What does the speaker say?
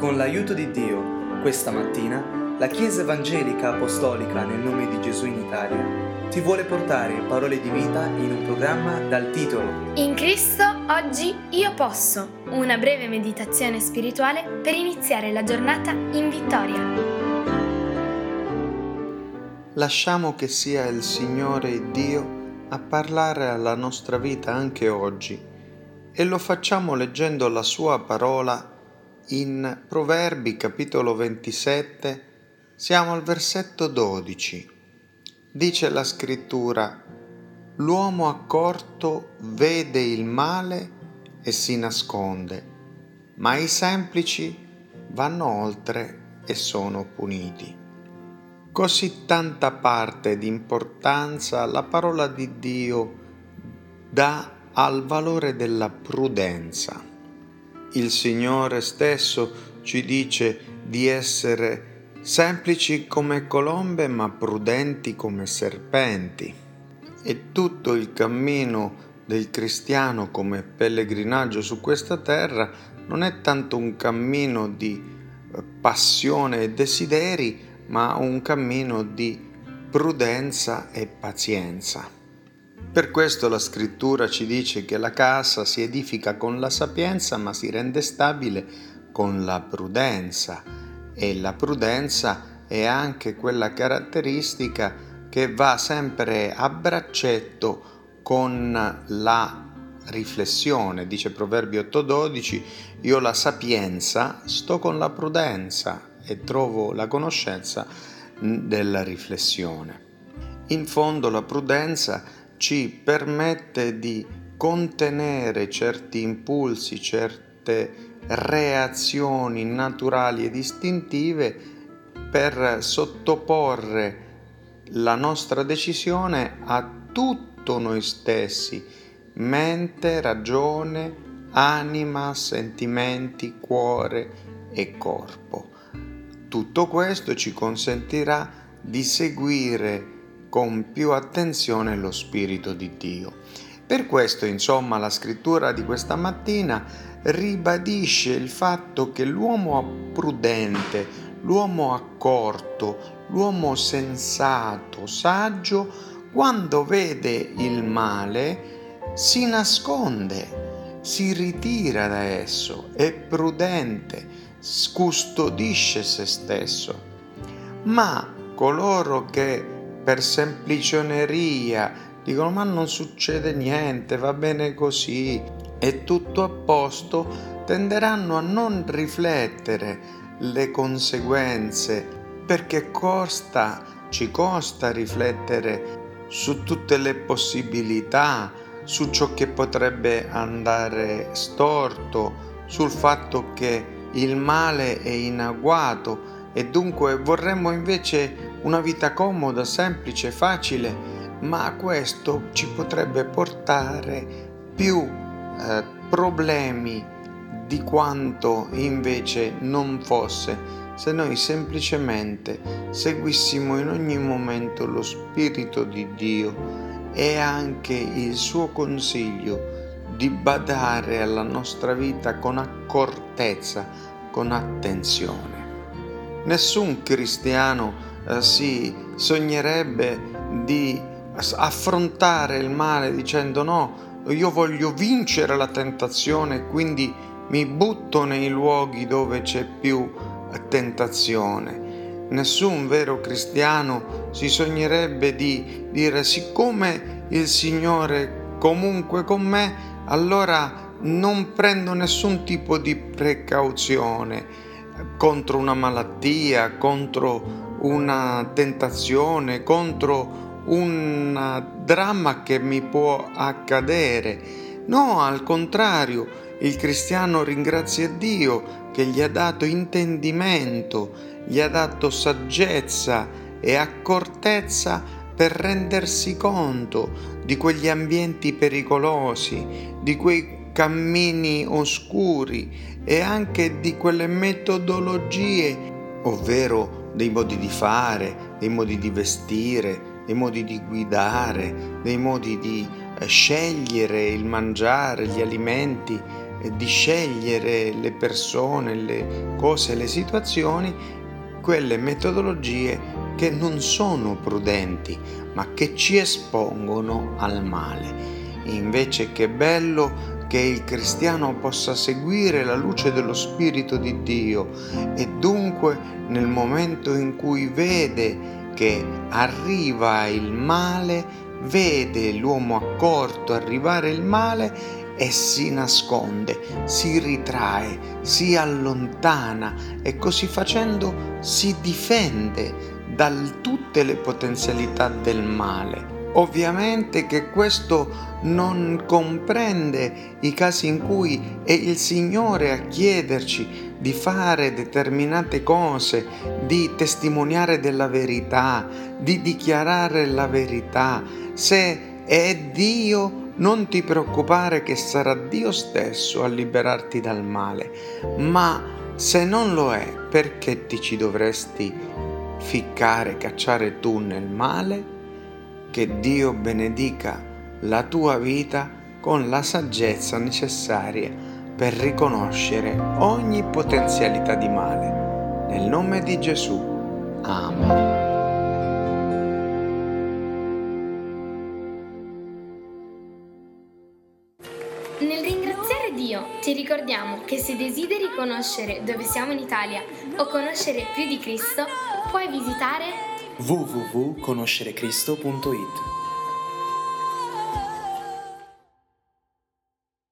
Con l'aiuto di Dio, questa mattina, la Chiesa Evangelica Apostolica nel nome di Gesù in Italia ti vuole portare parole di vita in un programma dal titolo In Cristo oggi io posso, una breve meditazione spirituale per iniziare la giornata in vittoria. Lasciamo che sia il Signore Dio a parlare alla nostra vita anche oggi e lo facciamo leggendo la sua parola in Proverbi capitolo 27, siamo al versetto 12. Dice la scrittura, l'uomo accorto vede il male e si nasconde, ma i semplici vanno oltre e sono puniti. Così tanta parte di importanza la parola di Dio dà al valore della prudenza il Signore stesso ci dice di essere semplici come colombe ma prudenti come serpenti. E tutto il cammino del cristiano come pellegrinaggio su questa terra non è tanto un cammino di eh, passione e desideri, ma un cammino di prudenza e pazienza. Per questo la scrittura ci dice che la casa si edifica con la sapienza ma si rende stabile con la prudenza e la prudenza è anche quella caratteristica che va sempre a braccetto con la riflessione. Dice Proverbi 8:12, io la sapienza sto con la prudenza e trovo la conoscenza della riflessione. In fondo la prudenza ci permette di contenere certi impulsi, certe reazioni naturali ed istintive per sottoporre la nostra decisione a tutto noi stessi, mente, ragione, anima, sentimenti, cuore e corpo. Tutto questo ci consentirà di seguire con più attenzione lo Spirito di Dio. Per questo, insomma, la scrittura di questa mattina ribadisce il fatto che l'uomo prudente, l'uomo accorto, l'uomo sensato, saggio, quando vede il male, si nasconde, si ritira da esso, è prudente, custodisce se stesso. Ma coloro che per semplicioneria. Dicono ma non succede niente, va bene così, è tutto a posto, tenderanno a non riflettere le conseguenze perché costa, ci costa riflettere su tutte le possibilità, su ciò che potrebbe andare storto, sul fatto che il male è in agguato e dunque vorremmo invece una vita comoda, semplice, facile, ma questo ci potrebbe portare più eh, problemi di quanto invece non fosse se noi semplicemente seguissimo in ogni momento lo Spirito di Dio e anche il suo consiglio di badare alla nostra vita con accortezza, con attenzione. Nessun cristiano eh, si sognerebbe di affrontare il male dicendo no, io voglio vincere la tentazione, quindi mi butto nei luoghi dove c'è più tentazione. Nessun vero cristiano si sognerebbe di dire siccome il Signore comunque con me, allora non prendo nessun tipo di precauzione contro una malattia, contro una tentazione, contro un dramma che mi può accadere. No, al contrario, il cristiano ringrazia Dio che gli ha dato intendimento, gli ha dato saggezza e accortezza per rendersi conto di quegli ambienti pericolosi, di quei cammini oscuri e anche di quelle metodologie, ovvero dei modi di fare, dei modi di vestire, dei modi di guidare, dei modi di eh, scegliere il mangiare, gli alimenti di scegliere le persone, le cose, le situazioni, quelle metodologie che non sono prudenti, ma che ci espongono al male. Invece che bello che il cristiano possa seguire la luce dello Spirito di Dio e dunque nel momento in cui vede che arriva il male, vede l'uomo accorto arrivare il male e si nasconde, si ritrae, si allontana e così facendo si difende da tutte le potenzialità del male. Ovviamente che questo non comprende i casi in cui è il Signore a chiederci di fare determinate cose, di testimoniare della verità, di dichiarare la verità. Se è Dio, non ti preoccupare che sarà Dio stesso a liberarti dal male, ma se non lo è, perché ti ci dovresti ficcare, cacciare tu nel male? Che Dio benedica la tua vita con la saggezza necessaria per riconoscere ogni potenzialità di male. Nel nome di Gesù. Amen. Nel ringraziare Dio ti ricordiamo che se desideri conoscere dove siamo in Italia o conoscere più di Cristo, puoi visitare www.conoscerecristo.it